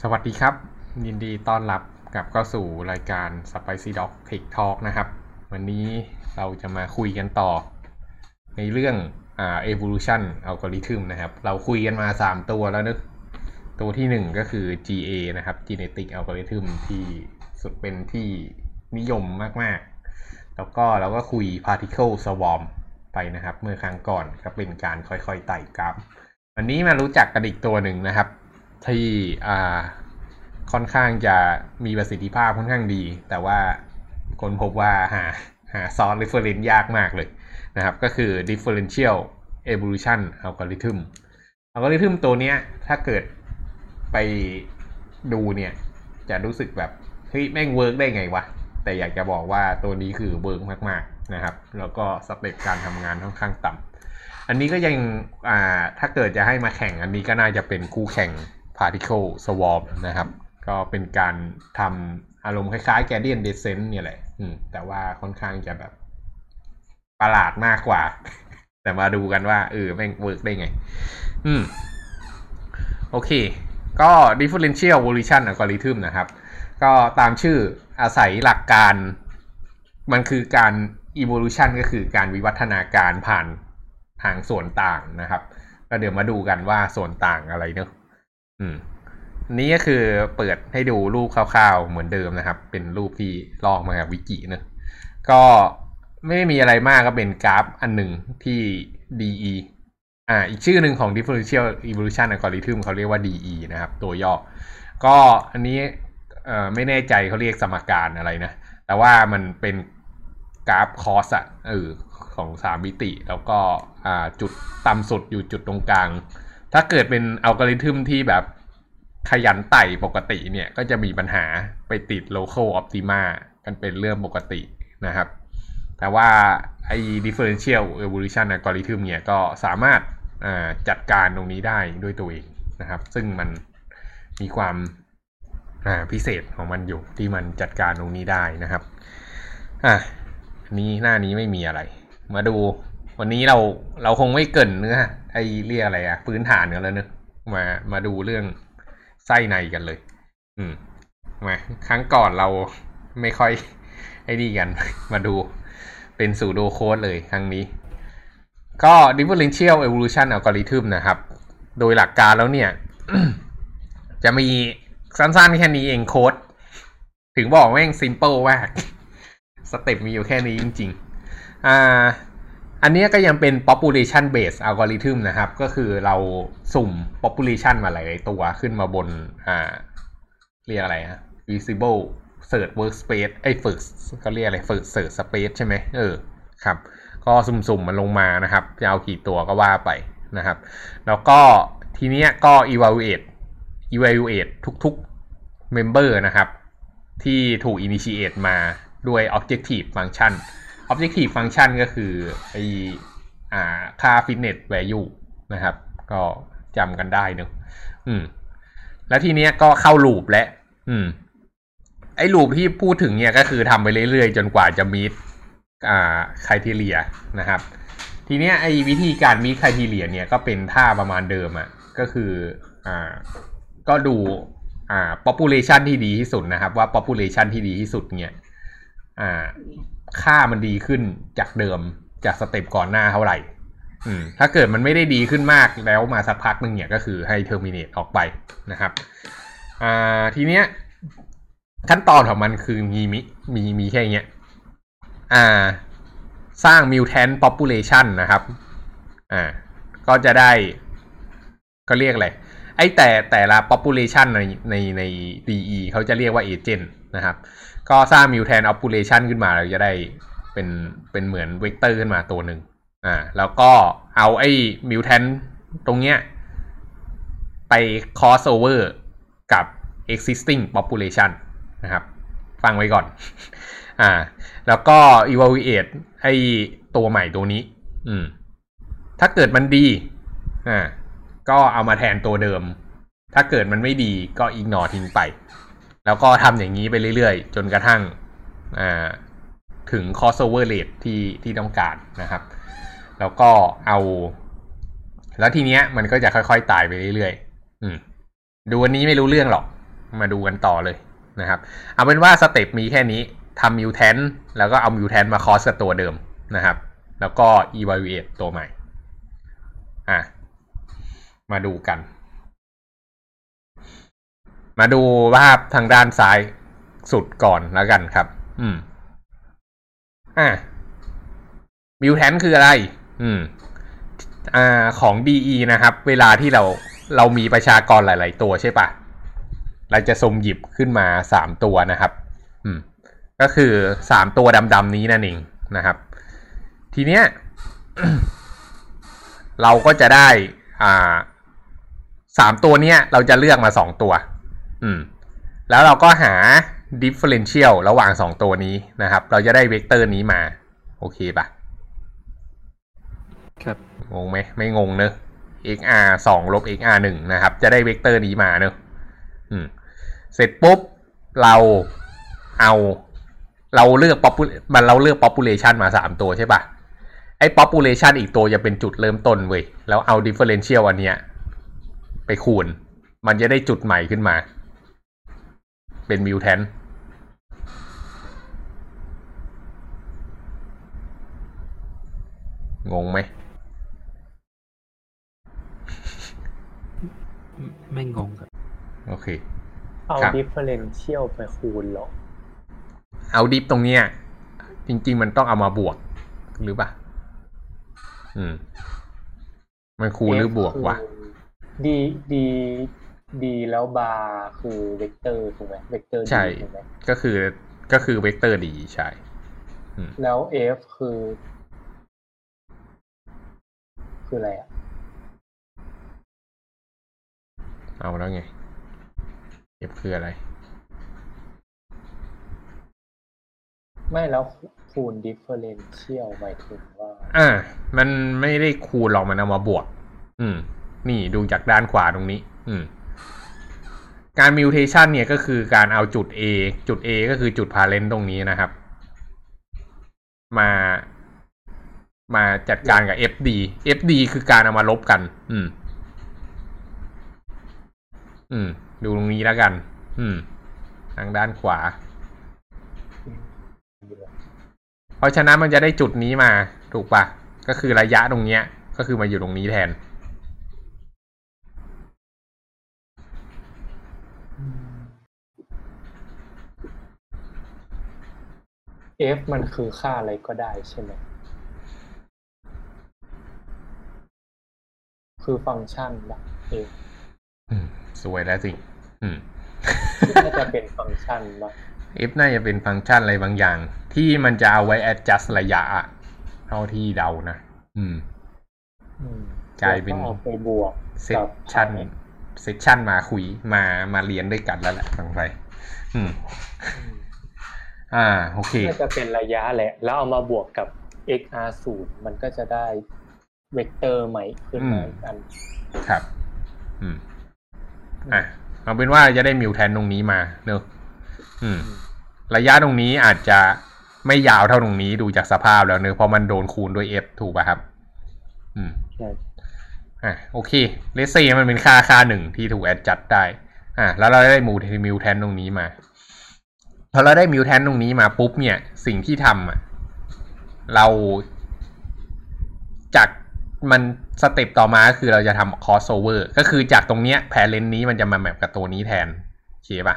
สวัสดีครับ ยินดีต้อนรับกลับเข้าสู่รายการ Spicy Dog Tech Talk นะครับ วันนี้เราจะมาคุยกันต่อ ในเรื่องอ่า evolution algorithm นะครับ เราคุยกันมา 3 ตัวแล้วนึกตัวที่ 1 ก็คือ GA นะครับ genetic algorithm ที่สุดเป็นที่นิยมมาก ๆ แล้วก็เราก็คุย particle swarm ไปนะครับ เมื่อครั้งก่อนก็เป็นการค่อย ๆ ไต่กราฟ วันนี้มารู้จักกันอีกตัวหนึ่งนะครับ ที่อ่าค่อนข้างจะมีประสิทธิภาพค่อนข้างดี แต่ว่าคนพบว่าหาหาซอส reference ยากมากเลยนะครับ ก็คือ differential evolution algorithm อัลกอริทึมตัวเนี้ยถ้าเกิดไปดูเนี่ย จะรู้สึกแบบ เฮ้ย แม่ง work ได้ไงวะ แต่อยากจะบอกว่าตัวนี้คือ work มาก ๆ นะครับ แล้วก็ step การทำงานค่อนข้างต่ำ อันนี้ก็ยังอ่าถ้าเกิดจะให้มาแข่งอันนี้ก็น่าจะเป็นคู่แข่ง particle swarm นะครับ ก็เป็นการทำอารมณ์คล้ายๆ gradient descent เนี่ยแหละแต่ว่าค่อนข้างจะแบบประหลาดมากกว่า แต่มาดูกันว่าเออแม่งเวิร์กได้ไง อืม โอเค ก็ differential evolution algorithm นะครับ ก็ตามชื่ออาศัยหลักการ มันคือการ evolution ก็คือการวิวัฒนาการผ่าน ทางส่วนต่างนะครับ ก็เดี๋ยวมาดูกันว่าส่วนต่างอะไรเนอะอืม นี้ก็คือเปิดให้ดูรูปคร่าวๆเหมือนเดิมนะครับ เป็นรูปที่ลอกมาจากวิกิเนอะก็ไม่มีอะไรมากก็เป็นกราฟอันหนึ่งที่ DE อ่า อีกชื่อหนึ่งของ differential evolution algorithm เขาเรียกว่า DE นะครับ ตัวย่อ ก็อันนี้เอ่อไม่แน่ใจเขาเรียกสมการอะไรนะ แต่ว่ามันเป็นกราฟคอสอะเออ ของสามมิติ แล้วก็จุดต่ำสุดอยู่จุดตรงกลาง ถ้าเกิดเป็นอัลกอริทึมที่แบบขยันไต่ปกติเนี่ยก็จะมีปัญหาไปติด local optima กันเป็นเรื่องปกตินะครับ แต่ว่าไอ้ differential evolution algorithm เนี่ยก็สามารถจัดการตรงนี้ได้ด้วยตัวเองนะครับ ซึ่งมันมีความพิเศษของมันอยู่ที่มันจัดการตรงนี้ได้นะครับ อะนี้หน้านี้ไม่มีอะไร มาดู วันนี้เราเราคงไม่เกินเนื้อไอเรียอะไรอะพื้นฐานกันแล้วเนอะมามาดูเรื่องไส้ในกันเลย อืมมาครั้งก่อนเราไม่ค่อยไอ้นี่กัน มาดูเป็นสูโดโค้ดเลยครั้งนี้ ก็ differential evolution algorithm นะครับ โดยหลักการแล้วเนี่ย จะมีสั้นๆแค่นี้เองโค้ด ถึงบอกแม่ง simple มาก สเต็ปมีอยู่แค่นี้จริง ๆ อ่าอันนี้ก็ยังเป็น population based algorithm นะครับ ก็คือเราสุ่ม population มาหลายตัวขึ้นมาบนอ่าเรียกอะไรฮะ visible search workspace ไอ้ first ก็เรียกอะไร first search space ใช่ไหมเออครับ ก็สุ่มๆมันลงมานะครับ จะเอากี่ตัวก็ว่าไปนะครับ แล้วก็ทีเนี้ยก็ evaluate evaluate ทุกๆ member นะครับ ที่ถูก initiate มาด้วย objective function objective function ก็คือไออ่าค่า fitness value นะครับ ก็จำกันได้เนอะอืม แล้วทีเนี้ยก็เข้าลูปและ อืม ไอ้ลูปที่พูดถึงเนี่ยก็คือทำไปเรื่อยๆ จนกว่าจะมีอ่าครทีเรียนะครับ ทีเนี้ยไอ้วิธีการมีครทีเรียเนี่ยก็เป็นท่าประมาณเดิมอะ่ะ ก็คืออ่าก็ดูอ่า population ที่ดีที่สุดนะครับ ว่า population ที่ดีที่สุดเนี่ย อ่า ค่ามันดีขึ้นจากเดิมจากสเต็ปก่อนหน้าเท่าไหร่ อืม ถ้าเกิดมันไม่ได้ดีขึ้นมากแล้วมาสักพักหนึ่งเนี่ยก็คือให้ terminate ออกไปนะครับ อ่า ทีเนี้ย ขั้นตอนของมันคือมีมีมีมีแค่เนี้ย อ่า สร้าง mutant population นะครับ อ่า ก็จะได้ ก็เรียกอะไร ไอ้แต่แต่ละ population ในในใน DE เขาจะเรียกว่า agent นะครับ ก็สร้าง mutant population ขึ้นมาเราจะได้เป็นเป็นเหมือนเวกเตอร์ขึ้นมาตัวหนึ่งอ่า แล้วก็เอาไอ้ mutant ตรงเนี้ย ไป crossover กับ existing population นะครับ ฟังไว้ก่อน อ่า แล้วก็ evaluate ไอ้ตัวใหม่ตัวนี้ อืม ถ้าเกิดมันดี อ่า ก็เอามาแทนตัวเดิม ถ้าเกิดมันไม่ดีก็ ignore ทิ้งไป แล้วก็ทำอย่างนี้ไปเรื่อยๆ จนกระทั่งถึง crossover rate ที่ที่ต้องการนะครับ แล้วก็เอา แล้วทีเนี้ยมันก็จะค่อยๆตายไปเรื่อยๆ อืม ดูวันนี้ไม่รู้เรื่องหรอก มาดูกันต่อเลยนะครับ เอาเป็นว่า step มีแค่นี้ทำ mutant แล้วก็เอา mutant มา cross กับตัวเดิมนะครับ แล้วก็ evaluate ตัวใหม่ อะ มาดูกัน มาดูภาพทางด้านซ้ายสุดก่อนแล้วกันครับ อืม อะมิวแทนคืออะไร อืม อ่า ของ DE นะครับ เวลาที่เราเรามีประชากรหลาย ๆ ตัวใช่ปะเราจะสมหยิบขึ้นมาสามตัวนะครับ อืม ก็คือสามตัวดำ ๆ นี้นั่นเองนะครับ ทีเนี้ย เราก็จะได้ อ่าสามตัวเนี้ย เราจะเลือกมาสองตัว อืมแล้วเราก็หา differential ระหว่างสองตัวนี้นะครับ เราจะได้เวกเตอร์นี้มา โอเคปะครับ งงไหมไม่งงเนอะ xr สองลบ xr หนึ่งนะครับ จะได้เวกเตอร์นี้มาเนอะอืม เสร็จปุ๊บ เราเอาเราเลือก popul มันเราเลือก population มาสามตัวใช่ปะไอ้ population อีกตัวจะเป็นจุดเริ่มต้นเว้ย แล้วเอา differential อันเนี้ยไปคูณ มันจะได้จุดใหม่ขึ้นมา เป็น mutant งงไหม ไม่งงครับ โอเค เอาครับ differential ไปคูณเหรอ เอา diff ตรงเนี้ย จริง ๆ มันต้องเอามาบวก หรือเปล่าอืม มันคูณหรือบวกวะ d d d แล้วบาร์คือเวกเตอร์ถูกไหมเวกเตอร์ใช่ถูกไหมก็คือก็คือเวกเตอร์ d ใช่แล้ว f คือ คืออะไรอะ เอาแล้วไง F คืออะไร ไม่แล้วคูณ differential หมายถึงว่า อ่า มันไม่ได้คูณหรอกมันเอามาบวก อืม นี่ดูจากด้านขวาตรงนี้ อืม การมิวเทชันเนี่ยก็คือการเอาจุด A จุด A ก็คือจุดพาเลนตรงนี้นะครับ มา มาจัดการกับ FD FD คือการเอามาลบกัน อืม อืม ดูตรงนี้แล้วกัน อืม ทางด้านขวา เพราะฉะนั้นมันจะได้จุดนี้มา ถูกปะก็คือระยะตรงเนี้ย ก็คือมาอยู่ตรงนี้แทน f มันคือค่าอะไรก็ได้ใช่ไหม คือฟังก์ชันปะ f อืมสวยแล้วสิอืมน่าจะเป็นฟังก์ชันปะ f น่าจะเป็นฟังก์ชันอะไรบางอย่าง ที่มันจะเอาไว้ adjust ระยะอะเท่าที่เดานะ อืมอืมกลายเป็นแวเอาไปบวกเซกัสบชันเซสชันมาคุยมามาเรียนด้วยกันแล้วแหละฟังไปอืม อืมอ่าโอเคน่าจะเป็นระยะแหละ แล้วเอามาบวกกับ xr ศูนย์มันก็จะได้เวกเตอร์ใหม่ขึ้นมาอืมอีกอันครับ อืมอะเอาเป็นว่าจะได้มิวแทนตรงนี้มาเนอะอืม ระยะตรงนี้อาจจะไม่ยาวเท่าตรงนี้ดูจากสภาพแล้วเนอะเพราะมันโดนคูณด้วย f ถูกป่ะครับ อืมใช่อะโอเคเลสซี่มันเป็นค่าค่าหนึ่งที่ถูกแอดจัดได้ อะแล้วเราได้มูมิวแทนตรงนี้มา พอเราได้มิวแทนตรงนี้มาปุ๊บเนี่ย สิ่งที่ทำอะเราจากมันสเต็ปต่อมาก็คือเราจะทำ crossover ก็คือจากตรงเนี้ยแพรเลนนี้มันจะมาแมปกับตัวนี้แทนโอเคป่ะ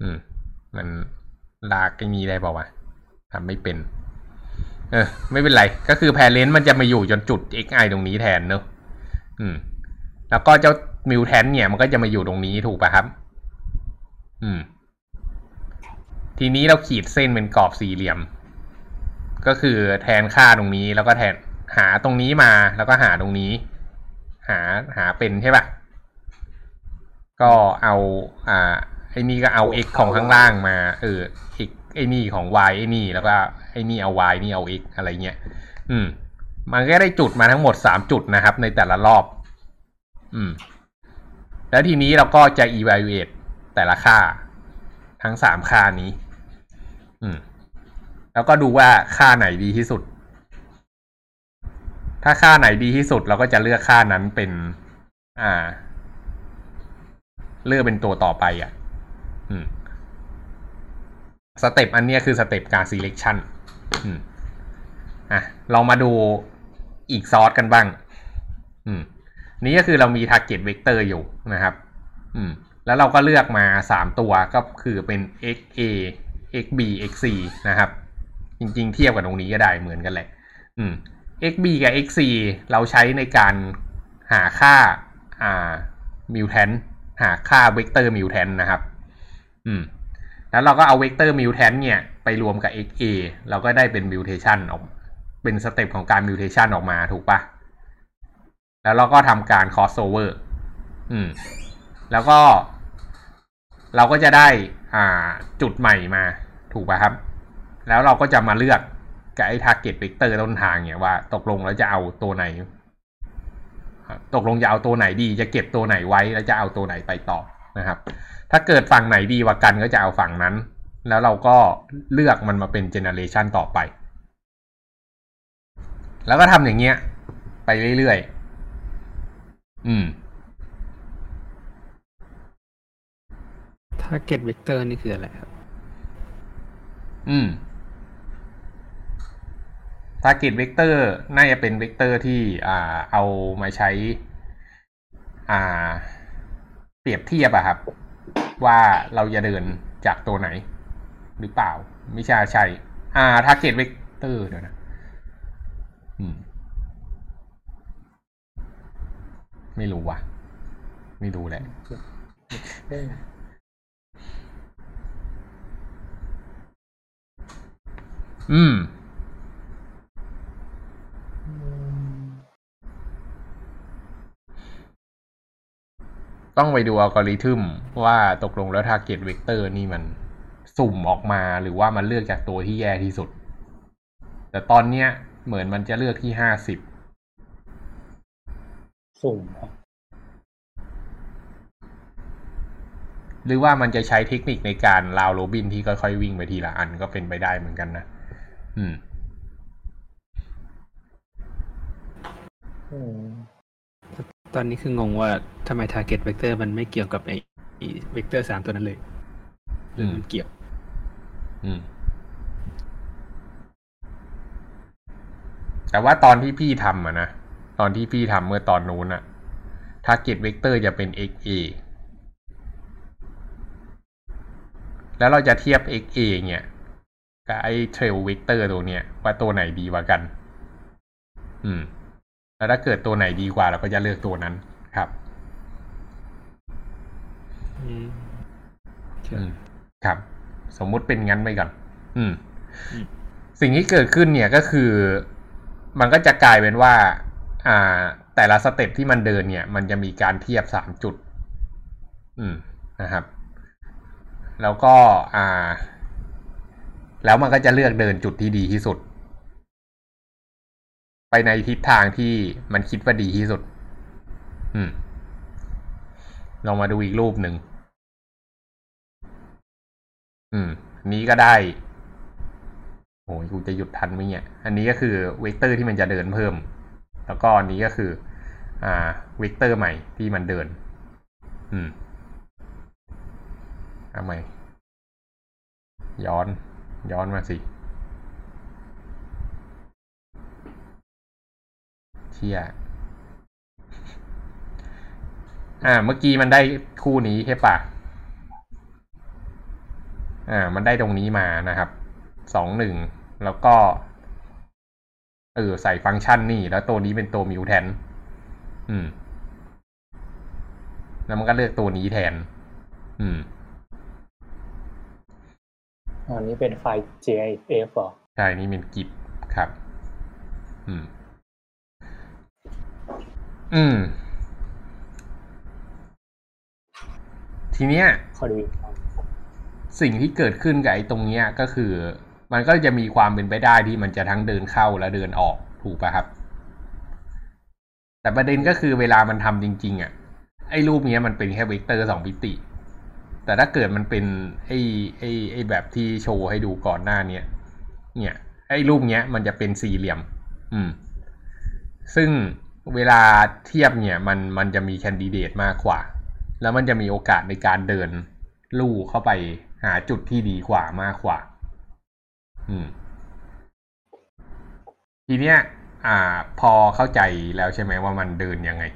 อืม มันลากไอ้นี้ได้ป่าวะทำไม่เป็น เออ ไม่เป็นไร ก็คือแพรเลนมันจะมาอยู่จนจุด xi ตรงนี้แทนเนอะอืม แล้วก็เจ้ามิวแทนเนี่ย มันก็จะมาอยู่ตรงนี้ถูกป่ะครับ อืม ทีนี้เราขีดเส้นเป็นกรอบสี่เหลี่ยม ก็คือแทนค่าตรงนี้แล้วก็แทนหาตรงนี้มาแล้วก็หาตรงนี้ หาหาเป็นใช่ป่ะ ก็เอาอ่าไอ้นี่ก็เอา x ของข้างล่างมา เออ x ไอ้นี่ของ y ไอ้นี่แล้วก็ไอ้นี่เอา y นี่เอา x อะไรเงี้ย อืม มันก็ได้จุดมาทั้งหมดสามจุดนะครับ ในแต่ละรอบ อืม แล้วทีนี้เราก็จะ evaluate แต่ละค่า ทั้งสามค่านี้ อืม แล้วก็ดูว่าค่าไหนดีที่สุด ถ้าค่าไหนดีที่สุดเราก็จะเลือกค่านั้นเป็น อ่า เลือกเป็นตัวต่อไปอะ อืมสเต็ปอันนี้คือสเต็ปการ selection อืม อะ เรามาดูอีกซอสกันบ้าง อืม นี่ก็คือเรามี target vector อยู่นะครับ อืม แล้วเราก็เลือกมาสามตัวก็คือเป็น xa xb xc นะครับ จริงๆ เทียบกับตรงนี้ก็ได้เหมือนกันแหละ อืม xb กับ xc เราใช้ในการหาค่าอ่า mutant หาค่า vector mutant นะครับ อืม แล้วเราก็เอา vector mutant เนี่ย ไปรวมกับ xa เราก็ได้เป็น mutation ออกเป็น step ของการ mutation ออกมาถูกปะแล้วเราก็ทำการ crossover อืม แล้วก็ เราก็จะได้อ่าจุดใหม่มาถูกป่ะครับ แล้วเราก็จะมาเลือกกับไอ้ target vector ต้นทางเนี่ยว่าตกลงแล้วจะเอาตัวไหน ตกลงจะเอาตัวไหนดี จะเก็บตัวไหนไว้แล้วจะเอาตัวไหนไปต่อนะครับ ถ้าเกิดฝั่งไหนดีกว่ากันก็จะเอาฝั่งนั้น แล้วเราก็เลือกมันมาเป็นเจเนอเรชันต่อไป แล้วก็ทำอย่างเงี้ยไปเรื่อยๆ อืม target vector นี่คืออะไรครับ อืม target vector น่าจะเป็นเวกเตอร์ที่อ่าเอามาใช้ อ่า เปรียบเทียบอะครับ ว่าเราจะเดินจากตัวไหน หรือเปล่าไม่ใช่ใช่อ่า target vector เดี๋ยวนะอืม ไม่รู้ว่ะ ไม่รู้แหละ อืม ต้องไปดูอัลกอริทึมว่าตกลงแล้ว target vector นี่มันสุ่มออกมาหรือว่ามันเลือกจากตัวที่แย่ที่สุด แต่ตอนเนี้ย เหมือนมันจะเลือกที่ห้าสิบสุ่มหรือว่ามันจะใช้เทคนิคในการราวโรบินที่ค่อยๆวิ่งไปทีละอันก็เป็นไปได้เหมือนกันนะ อืมอืมตอนนี้คืองงว่าทำไม target vector มันไม่เกี่ยวกับไอ้เวกเตอร์สามตัวนั้นเลยหรือมันเกี่ยว อืม แต่ว่าตอนที่พี่ทำอะนะ ตอนที่พี่ทำเมื่อตอนนู้นอะ target vector จะเป็น xa แล้วเราจะเทียบ xa เนี่ย กับไอ้ trail vector ตัวเนี้ยว่าตัวไหนดีกว่ากัน อืม แล้วถ้าเกิดตัวไหนดีกว่าเราก็จะเลือกตัวนั้นครับ อืมอืมครับ สมมุติเป็นงั้นไปก่อนอืมอืม สิ่งที่เกิดขึ้นเนี่ยก็คือ มันก็จะกลายเป็นว่า อ่า แต่ละสเต็ปที่มันเดินเนี่ย มันจะมีการเทียบสามจุด อืมนะครับ แล้วก็ อ่า แล้วมันก็จะเลือกเดินจุดที่ดีที่สุด ไปในทิศทางที่มันคิดว่าดีที่สุด อืมลองมาดูอีกรูปหนึ่ง อืม นี้ก็ได้โอ้ยกูจะหยุดทันไหมเนี่ย อันนี้ก็คือเวกเตอร์ที่มันจะเดินเพิ่ม แล้วก็อันนี้ก็คือ อ่า เวกเตอร์ใหม่ที่มันเดิน อืมเอาใหม่ย้อน ย้อนมาสิ เชี่ยอ่า เมื่อกี้มันได้คู่นี้ใช่ปะอ่า มันได้ตรงนี้มานะครับ สองหนึ่ง แล้วก็ เออ ใส่ฟังก์ชันนี่ แล้วตัวนี้เป็นตัวมิวแทน อืม แล้วมันก็เลือกตัวนี้แทน อืม อันนี้เป็นไฟล์ GIF เหรอใช่ นี่เป็นกิฟครับ อืม อืม ทีเนี้ยขอดูอีกครั้งสิ่งที่เกิดขึ้นกับไอ้ตรงเนี้ยก็คือ มันก็จะมีความเป็นไปได้ที่มันจะทั้งเดินเข้าและเดินออกถูกป่ะครับ แต่ประเด็นก็คือเวลามันทำจริง ๆอะไอ้รูปเนี้ยมันเป็นแค่เวกเตอร์สองมิติ แต่ถ้าเกิดมันเป็นไอ้ไอ้ไอ้แบบที่โชว์ให้ดูก่อนหน้าเนี้ยเนี่ย ไอ้รูปเนี้ยมันจะเป็นสี่เหลี่ยม อืม ซึ่งเวลาเทียบเนี่ย มันมันจะมีแคนดิเดตมากกว่า แล้วมันจะมีโอกาสในการเดินลู่เข้าไปหาจุดที่ดีกว่ามากกว่า อืม ทีเนี้ย อ่า พอเข้าใจแล้วใช่ไหมว่ามันเดินยังไง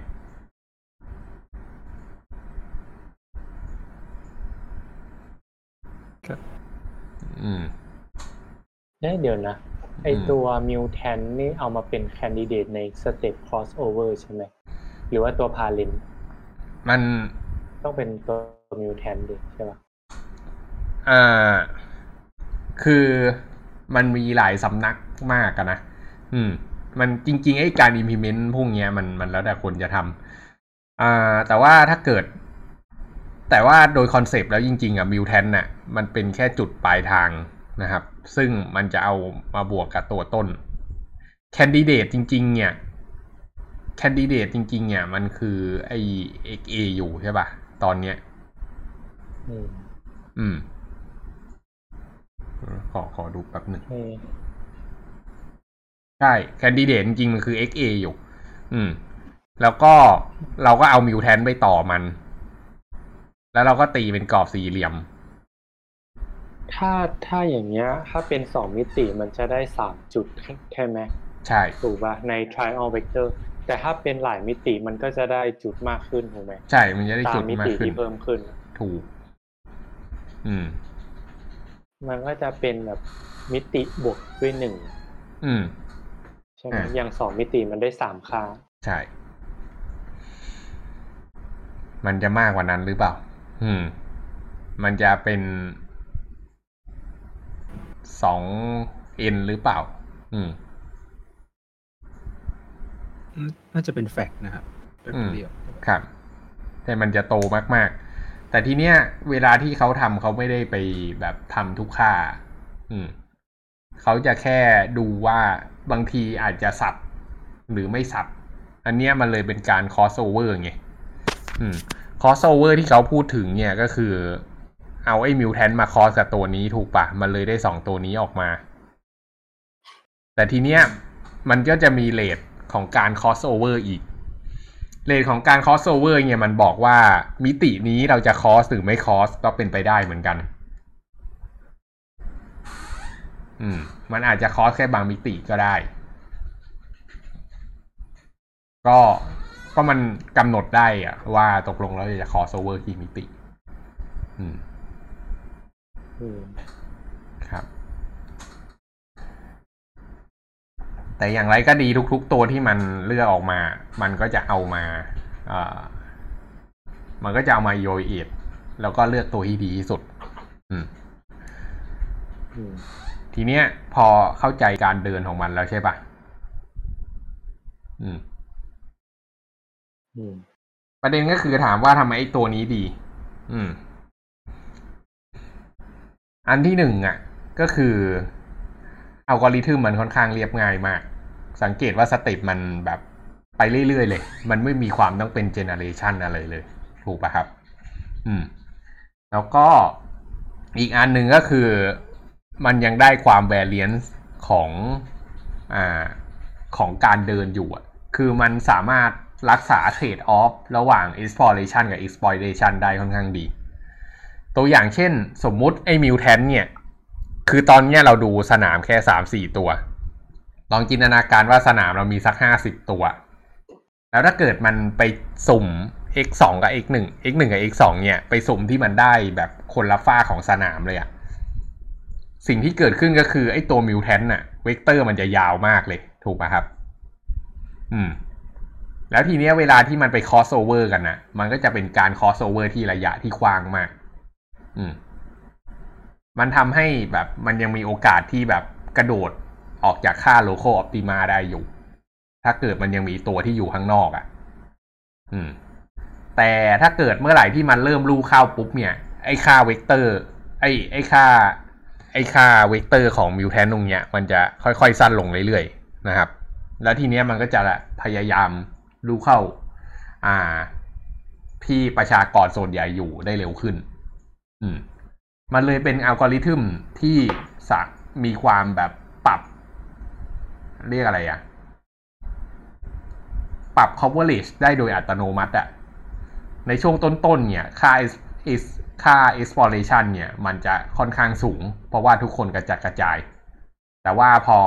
ครับ อืมเอ๊ะเดี๋ยวนะไออืมตัวมิวแทนนี่เอามาเป็นแคนดิเดตในสเต็ป crossover ใช่ไหมหรือว่าตัว parent มันต้องเป็นตัว mutant ดิใช่ปะอ่า คือมันมีหลายสำนักมากอะนะ อืม มันจริง ๆ ไอ้การ implement พวกเนี้ยมันมันแล้วแต่คนจะทำอ่าแต่ว่าถ้าเกิด แต่ว่าโดยคอนเซปต์แล้วจริงๆอะ mutant น่ะมันเป็นแค่จุดปลายทางนะครับ ซึ่งมันจะเอามาบวกกับตัวต้นแคนดิเดตจริง ๆ เนี่ยแคนดิเดตจริง ๆ เนี่ยมันคือไอ้ XA อยู่ใช่ป่ะ ตอนเนี้ย อืมอืมขอขอดูแป๊บหนึ่งเออใช่แคนดิเดตจริง ๆ มันคือ XA อยู่ อืม แล้วก็เราก็เอามิวแทนไปต่อมัน แล้วเราก็ตีเป็นกรอบสี่เหลี่ยม ถ้าถ้าอย่างเงี้ย ถ้าเป็นสองมิติมันจะได้สามจุดใช่ไหมใช่ถูกป่ะใน triangle vector แต่ถ้าเป็นหลายมิติมันก็จะได้จุดมากขึ้นถูกไหมใช่ มันจะได้ตาจุมดมิมากติขึ้นที่เพิ่มขึ้น ถูก อืม มันก็จะเป็นแบบมิติบวกด้วยหนึ่งอืมใช่ไหมอ่าอย่างสองมิติมันได้สามค่า ใช่ มันจะมากกว่านั้นหรือเปล่า อืม มันจะเป็นสองเอ็นหรือเปล่า อืม น่าจะเป็นแฟกต์นะครับแฟกอืมต์เดียวครับ แต่มันจะโตมาก ๆ แต่ทีเนี้ย เวลาที่เขาทำเขาไม่ได้ไปแบบทำทุกค่า อืมเขาจะแค่ดูว่าบางทีอาจจะสับหรือไม่สับ อันเนี้ยมันเลยเป็นการ crossover ไง อืม crossover ที่เขาพูดถึงเนี่ยก็คือ เอาไอ้มิวแทนมาคอสกับตัวนี้ถูกปะมันเลยได้สองตัวนี้ออกมา แต่ทีเนี้ยมันก็จะมีเลทของการ crossover อีกเลทของการ crossover เนี่ยมันบอกว่ามิตินี้เราจะ cross หรือไม่ cross ก็เป็นไปได้เหมือนกัน อืม มันอาจจะ cross แค่บางมิติก็ได้ ก็ ก็มันกำหนดได้อะว่าตกลงแล้วจะ crossover กี่มิติอืมอืมครับ แต่อย่างไรก็ดีทุก ๆ ตัวที่มันเลือกออกมา มันก็จะเอามาเอ่อมันก็จะเอามาโยยเอทแล้วก็เลือกตัวที่ดีที่สุด อืมอืมทีเนี้ย พอเข้าใจการเดินของมันแล้วใช่ปะอืมอืม ประเด็นก็คือถามว่าทำไมไอ้ตัวนี้ดี อืม อันที่หนึ่งอะ ก็คืออัลกอริทึมมันค่อนข้างเรียบง่ายมาก สังเกตว่าสเต็ปมันแบบไปเรื่อยๆเลย มันไม่มีความต้องเป็นเจเนอเรชันอะไรเลย ถูกปะครับ อืม แล้วก็อีกอันหนึ่งก็คือมันยังได้ความ variance ของอ่าของการเดินอยู่อะ คือมันสามารถ รักษาเทรดออฟระหว่าง exploration กับ exploitation ได้ค่อนข้างดี ตัวอย่างเช่นสมมุติไอ้มิวแทนเนี่ย คือตอนเนี้ยเราดูสนามแค่สามสี่ตัว ลองจินตนาการว่าสนามเรามีสักห้าสิบตัว แล้วถ้าเกิดมันไปสุ่ม x สองกับ x หนึ่ง x หนึ่งกับ x สองเนี่ย ไปสุ่มที่มันได้แบบคนละฝ้าของสนามเลยอะสิ่งที่เกิดขึ้นก็คือไอ้ตัวมิวแทนน่ะ เวกเตอร์มันจะยาวมากเลย ถูกป่ะครับ อืม แล้วทีเนี้ยเวลาที่มันไป cross over กันนะมันก็จะเป็นการ cross over ที่ระยะที่กว้างมาก อืม มันทำให้แบบมันยังมีโอกาสที่แบบกระโดดออกจากค่า local optima ได้อยู่ ถ้าเกิดมันยังมีตัวที่อยู่ข้างนอกอะ่ะ อืม แต่ถ้าเกิดเมื่อไหร่ที่มันเริ่มลู่เข้าปุ๊บเนี่ย ไอ้ค่าเวกเตอร์ ไอ้ ไอ้ค่า ไอ้ค่าเวกเตอร์ของ mutant ตรงเนี้ย มันจะค่อยๆสั้นลงเรื่อยๆนะครับ แล้วทีเนี้ยมันก็จะพยายาม ลู่เข้า อ่า ที่ประชากรส่วนใหญ่อยู่ได้เร็วขึ้น อืม มันเลยเป็นอัลกอริทึมที่สักมีความแบบปรับ เรียกอะไรอะปรับ coverage ได้โดยอัตโนมัติอะในช่วงต้นๆ เนี่ยค่า is ค่า exploration เนี่ย มันจะค่อนข้างสูง เพราะว่าทุกคนกระจัดกระจาย แต่ว่าพอ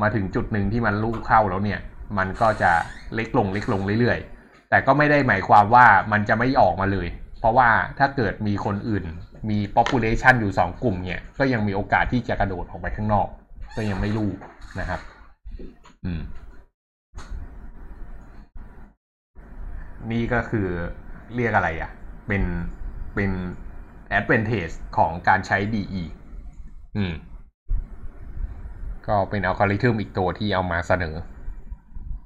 มาถึงจุดหนึ่งที่มันลูกเข้าแล้วเนี่ย มันก็จะเล็กลงเล็กลงเรื่อยๆ แต่ก็ไม่ได้หมายความว่ามันจะไม่ออกมาเลย เพราะว่าถ้าเกิดมีคนอื่น มี population อยู่สองกลุ่มเนี่ย ก็ยังมีโอกาสที่จะกระโดดออกไปข้างนอก ก็ยังไม่รู้นะครับ อืม นี่ก็คือเรียกอะไรอะ่ะ เป็นเป็น advantage ของการใช้ DE อืม ก็เป็นอัลกอริทึมอีกตัวที่เอามาเสนอ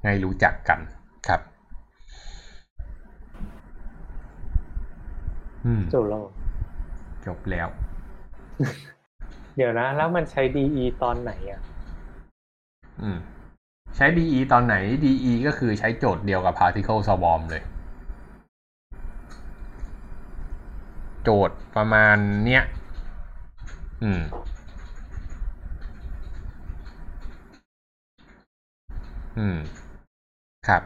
ให้รู้จักกันครับอืมจบแล้วจบแล้ว เดี๋ยวนะ แล้วมันใช้ DE ตอนไหนอะ อืม ใช้ DE ตอนไหน DE ก็คือใช้โจทย์เดียวกับ particle swarm เลย โจทย์ประมาณเนี้ย อืมอืม ครับ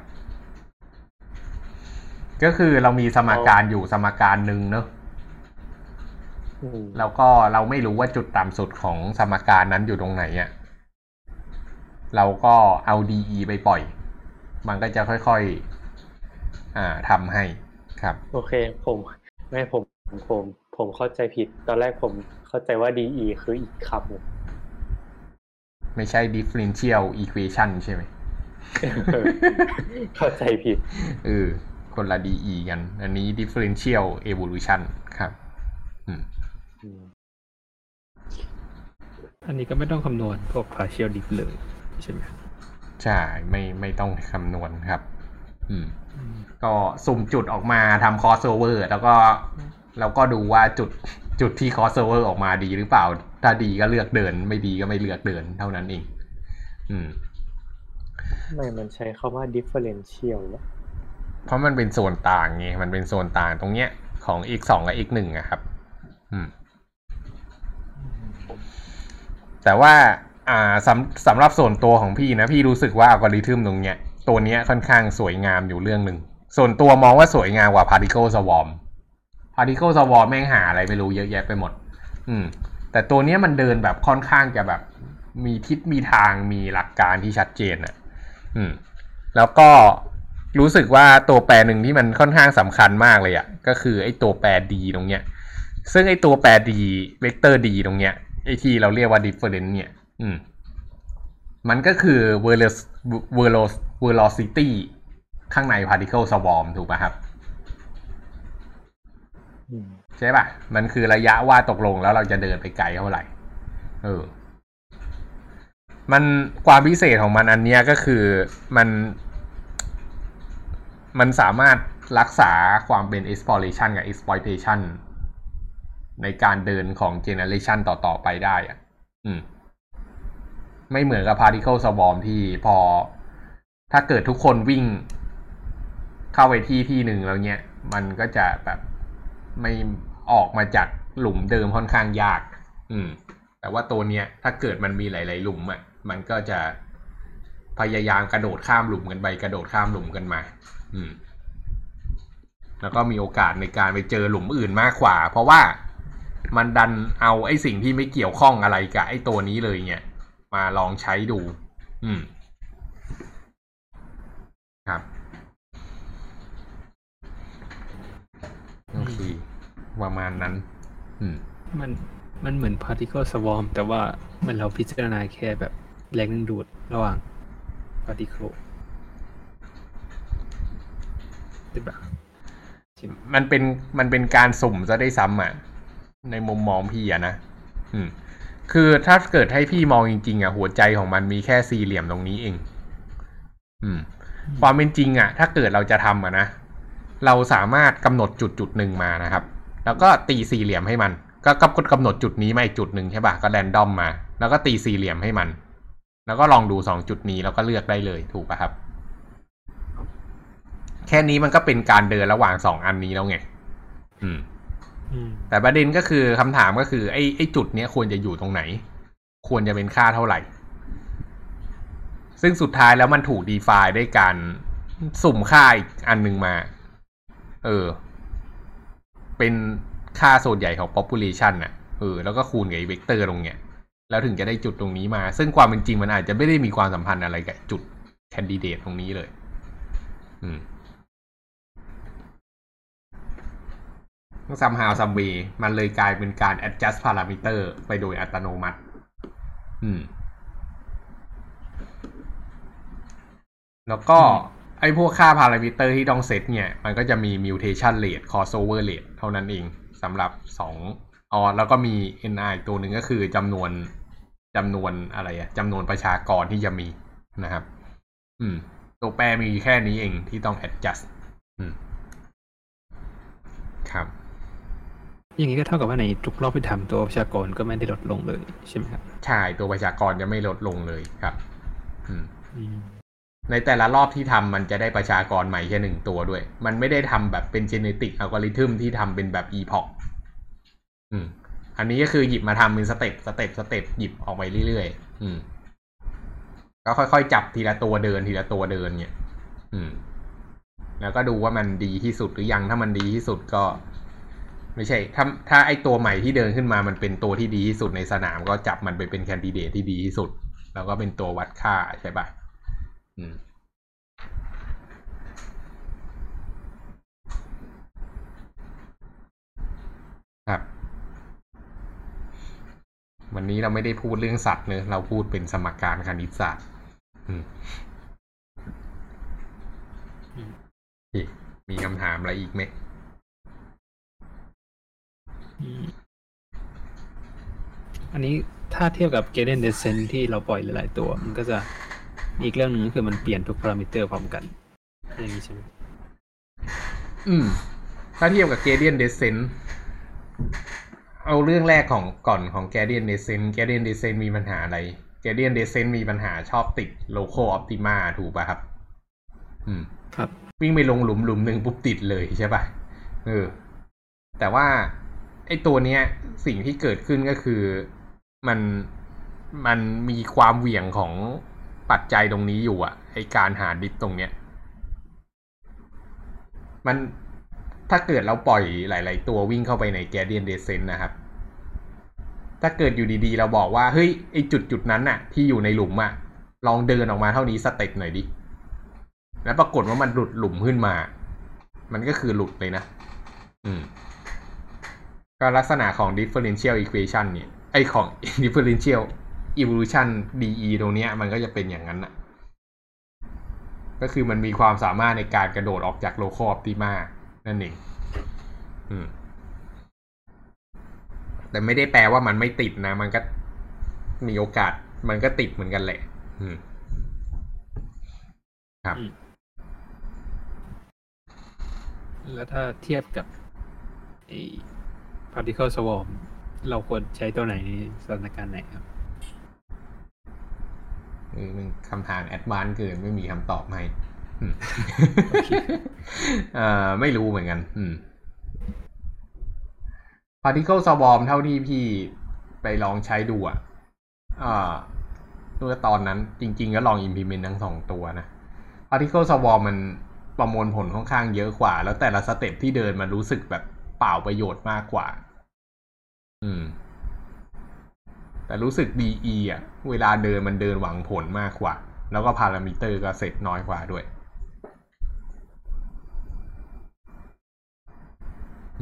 ก็คือเรามีสมการอยู่สมการหนึ่งเนอะอืมแล้วก็เราไม่รู้ว่าจุดต่ำสุดของสมการนั้นอยู่ตรงไหนอะ่ะเราก็เอา DE ไปปล่อย มันก็จะค่อยๆ อ่าทำให้ครับ โอเค ผมไม่ผมผม ผมเข้าใจผิด ตอนแรกผมเข้าใจว่า DE คืออีกคำหนึ่งไม่ใช่ differential equation ใช่ไหม เข้าใจผิดเออคนละ DE กัน อันนี้ differential evolution ครับอืมอืมอันนี้ก็ไม่ต้องคำนวณพวก partial dip เลยใช่ไหมใช่ไม่ไม่ต้องคำนวณครับอืมอืม ก็สุ่มจุดออกมาทำ crossover แล้วก็แล้วก็ดูว่าจุดจุดที่ crossover ออกมาดีหรือเปล่า ถ้าดีก็เลือกเดิน ไม่ดีก็ไม่เลือกเดินเท่านั้นเอง อืมทำ ไมมันใช้คำว่า differential เพราะมันเป็นส่วนต่างไง มันเป็นส่วนต่างตรงเนี้ย ของ x สองกับ x หนึ่งอะครับ อืม แต่ว่า อ่าสำสำหรับส่วนตัวของพี่นะ พี่รู้สึกว่าอัลกอริทึมตรงเนี้ย ตัวเนี้ยค่อนข้างสวยงามอยู่เรื่องหนึ่ง ส่วนตัวมองว่าสวยงามกว่า particle swarm particle swarm แม่งหาอะไรไม่รู้เยอะแยะไปหมด อืม แต่ตัวเนี้ยมันเดินแบบค่อนข้างจะแบบ มีทิศมีทางมีหลักการที่ชัดเจนอะ อืม แล้วก็รู้สึกว่าตัวแปรหนึ่งที่มันค่อนข้างสำคัญมากเลยอะ่ะ ก็คือไอ้ตัวแปร d ตรงเนี้ย ซึ่งไอ้ตัวแปร d เวกเตอร์ d ตรงเนี้ยไอ้ที่เราเรียกว่า difference เนี่ย อืม มันก็คือ velos velos velocity ข้างใน particle swarm ถูกป่ะครับอืมใช่ป่ะ มันคือระยะว่าตกลงแล้วเราจะเดินไปไกลเท่าไหร่ เออ มันความพิเศษของมันอันเนี้ยก็คือมันมันสามารถรักษาความเป็น exploration กับ exploitation ในการเดินของ generation ต่อ ๆ ไปได้อะ อืม ไม่เหมือนกับ particle swarm ที่พอ ถ้าเกิดทุกคนวิ่ง เข้าไปที่ที่หนึ่งแล้วเนี้ยมันก็จะแบบไม่ออกมาจากหลุมเดิมค่อนข้างยาก อืม แต่ว่าตัวเนี้ย ถ้าเกิดมันมีหลาย ๆ หลุมอะ มันก็จะพยายามกระโดดข้ามหลุมกันไปกระโดดข้ามหลุมกันมา อืม แล้วก็มีโอกาสในการไปเจอหลุมอื่นมากกว่า เพราะว่ามันดันเอาไอ้สิ่งที่ไม่เกี่ยวข้องอะไรกับไอ้ตัวนี้เลยเนี่ย มาลองใช้ดู อืม ครับโอเคประมาณนั้น อืม มันมันเหมือน particle swarm แต่ว่ามันเราพิจารณาแค่แบบ แรงดึงดูดระหว่าง particle หรือเปล่าใช่ไหมมันเป็นมันเป็นการสุ่มซะได้ซ้ำอะ ในมุมมองพี่อะนะอืม คือถ้าเกิดให้พี่มองจริง ๆ อะ หัวใจของมันมีแค่สี่เหลี่ยมตรงนี้เอง อืม ความเป็นจริง อะ ถ้าเกิดเราจะทำอะนะเราสามารถกำหนดจุดจุดหนึ่งมานะครับ แล้วก็ตีสี่เหลี่ยมให้มัน ก็ก็กำหนดจุดนี้มาอีกจุดหนึ่งใช่ปะก็แรนดอมมา แล้วก็ตีสี่เหลี่ยมให้มัน แล้วก็ลองดูสองจุดนี้แล้วก็เลือกได้เลยถูกปะครับ แค่นี้มันก็เป็นการเดินระหว่างสองอันนี้แล้วไงอืมอืมแต่ประเด็นก็คือคำถามก็คือไอ้ไอ้จุดเนี้ยควรจะอยู่ตรงไหน ควรจะเป็นค่าเท่าไหร่ ซึ่งสุดท้ายแล้วมันถูกดีฟายด้วยการสุ่มค่าอีกอันหนึ่งมา เออ เป็นค่าส่วนใหญ่ของ population น่ะเออ แล้วก็คูณกับไอ้เวกเตอร์ตรงเนี้ย แล้วถึงจะได้จุดตรงนี้มา ซึ่งความเป็นจริงมันอาจจะไม่ได้มีความสัมพันธ์อะไรกับจุดแคนดิเดตตรงนี้เลย อืม somehow someway มันเลยกลายเป็นการ adjust parameter ไปโดยอัตโนมัติ อืม แล้วก็ไอ้พวกค่าพารามิเตอร์ที่ต้องเซตเนี่ย มันก็จะมี mutation rate crossover rate เท่านั้นเองสำหรับสอง อ๋อแล้วก็มี ni ตัวหนึ่งก็คือจำนวนจำนวนอะไรอะจำนวนประชากรที่จะมีนะครับ อืม ตัวแปรมีแค่นี้เองที่ต้อง adjust อืม ครับ อย่างนี้ก็เท่ากับว่าในทุกรอบที่ทำตัวประชากรก็ไม่ได้ลดลงเลยใช่ไหมครับ ใช่ ตัวประชากรจะไม่ลดลงเลยครับ อืมอืมในแต่ละรอบที่ทำมันจะได้ประชากรใหม่แค่หนึ่งตัวด้วย มันไม่ได้ทำแบบเป็น genetic algorithm ที่ทำเป็นแบบ epoch อืม อันนี้ก็คือหยิบมาทำเป็น step step step หยิบออกไปเรื่อยๆอืม ก็ค่อยๆจับทีละตัวเดินทีละตัวเดินเนี่ย อืม แล้วก็ดูว่ามันดีที่สุดหรือยังถ้ามันดีที่สุดก็ ไม่ใช่ ถ้าถ้าไอ้ตัวใหม่ที่เดินขึ้นมามันเป็นตัวที่ดีที่สุดในสนาม ก็จับมันไปเป็นแคนดิเดตที่ดีที่สุด แล้วก็เป็นตัววัดค่าใช่ปะอืมครับ วันนี้เราไม่ได้พูดเรื่องสัตว์เนอะเราพูดเป็นสมการคณิตศาสตร์อืมอืมโอเคมีคำถามอะไรอีกไหมอืมอันนี้ถ้าเทียบกับ gradient descent ที่เราปล่อยหลาย ๆ ตัว มันก็จะมีอีกเรื่องหนึ่งก็คือมันเปลี่ยนทุกพารามิเตอร์พร้อมกันอย่างนี้ใช่ไหมอืม ถ้าเทียบกับ gradient descent เอาเรื่องแรกของก่อนของ gradient descent gradient descent มีปัญหาอะไร gradient descent มีปัญหาชอบติด local optima ถูกป่ะครับ อืม ครับ วิ่งไปลงหลุมหลุมหนึ่งปุ๊บติดเลยใช่ป่ะเออ แต่ว่าไอ้ตัวเนี้ย สิ่งที่เกิดขึ้นก็คือมันมันมีความเหวี่ยงของปัจจัยตรงนี้อยู่อะไอ้การหา diff ตรงเนี้ย มัน ถ้าเกิดเราปล่อยหลาย ๆ ตัววิ่งเข้าไปในแกเดียนเดซ n นนะครับ ถ้าเกิดอยู่ดี ๆ เราบอกว่า เฮ้ยไอ้จุดจุดๆนั้นน่ะ ที่อยู่ในหลุมอะลองเดินออกมาเท่านี้ step หน่อยดิ แล้วปรากฏว่ามันหลุดหลุมขึ้นมา มันก็คือหลุดเลยนะ อืม ก็ลักษณะของ differential equation เนี่ย ไอของ differential evolution DE ตรงเนี้ย มันก็จะเป็นอย่างนั้นนะก็คือมันมีความสามารถในการกระโดดออกจาก local optima นั่นเองอืม แต่ไม่ได้แปลว่ามันไม่ติดนะ มันก็มีโอกาส มันก็ติดเหมือนกันแหละ อืม ครับอืมแล้วถ้าเทียบกับไอ้ particle swarm เราควรใช้ตัวไหนในสถานการณ์ไหนครับเออมันคำถาม advance เกินไม่มีคำตอบให้ อืมโอเคเอ่อไม่รู้เหมือนกัน อืม particle swarm เท่าที่พี่ไปลองใช้ดูอะอ่าเมื่อตอนนั้นจริง ๆ ก็ลอง implement ทั้งสองตัวนะ particle swarm มันประมวลผลค่อนข้างเยอะกว่า แล้วแต่ละ step ที่เดินมันรู้สึกแบบเปล่าประโยชน์มากกว่า อืม แต่รู้สึก DE อะ เวลาเดินมันเดินหวังผลมากกว่า แล้วก็พารามิเตอร์ก็เซ็ตน้อยกว่าด้วย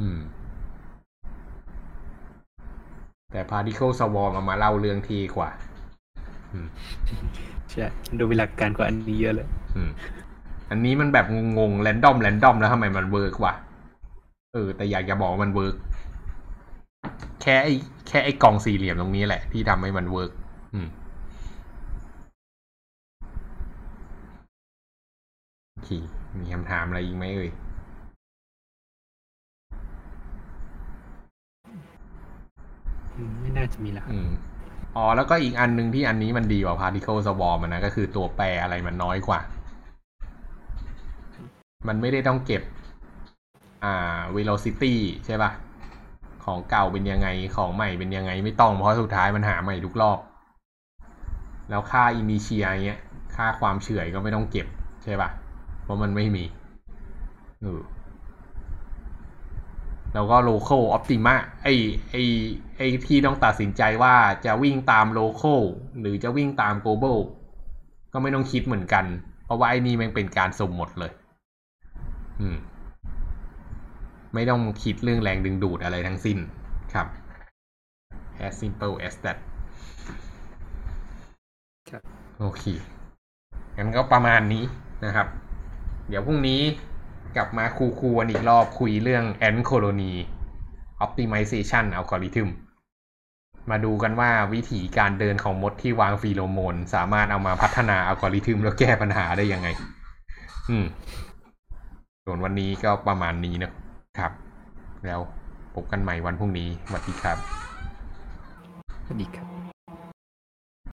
อืม แต่ particle swarm เอามาเล่าเรื่องดีกว่า อืมใช่ดูมีหลักการกว่าอันนี้เยอะเลย อืม อันนี้มันแบบงงๆ random random แล้วทำไมมัน work วะเออ แต่อยากจะบอกว่ามัน work แค่ไอ้แค่ไอ้กล่องสี่เหลี่ยมตรงนี้แหละ ที่ทำให้มัน work อืมโอเคมีคำถามอะไรอีกไหมเอ่ย อืมไม่ น่าจะมีแล้วอ๋อ แล้วก็อีกอันหนึ่งที่อันนี้มันดีกว่า particle swarm นะก็คือตัวแปรอะไรมันน้อยกว่า มันไม่ได้ต้องเก็บ อ่า velocity ใช่ป่ะ ของเก่าเป็นยังไงของใหม่เป็นยังไงไม่ต้อง เพราะสุดท้ายมันหาใหม่ทุกรอบ แล้วค่า inertia เงี้ย ค่าความเฉื่อยก็ไม่ต้องเก็บ ใช่ป่ะ เพราะมันไม่มีเออ แล้วก็ local optima ไอไอไอที่ต้องตัดสินใจว่าจะวิ่งตาม local หรือจะวิ่งตาม global ก็ไม่ต้องคิดเหมือนกัน เพราะว่าไอ้นี่มันเป็นการสุ่มหมดเลย อืม ไม่ต้องคิดเรื่องแรงดึงดูดอะไรทั้งสิ้นครับ as simple as that ครับโอเคงั้นก็ประมาณนี้นะครับ เดี๋ยวพรุ่งนี้ กลับมาคูคูกันอีกรอบคุยเรื่อง Ant Colony Optimization Algorithm มาดูกันว่าวิธีการเดินของมดที่วางฟีโรโมน สามารถเอามาพัฒนาอัลกอริทึมแล้วแก้ปัญหาได้ยังไง อืม ส่วนวันนี้ก็ประมาณนี้นะครับ แล้วพบกันใหม่วันพรุ่งนี้สวัสดีครับสวัสดีครับ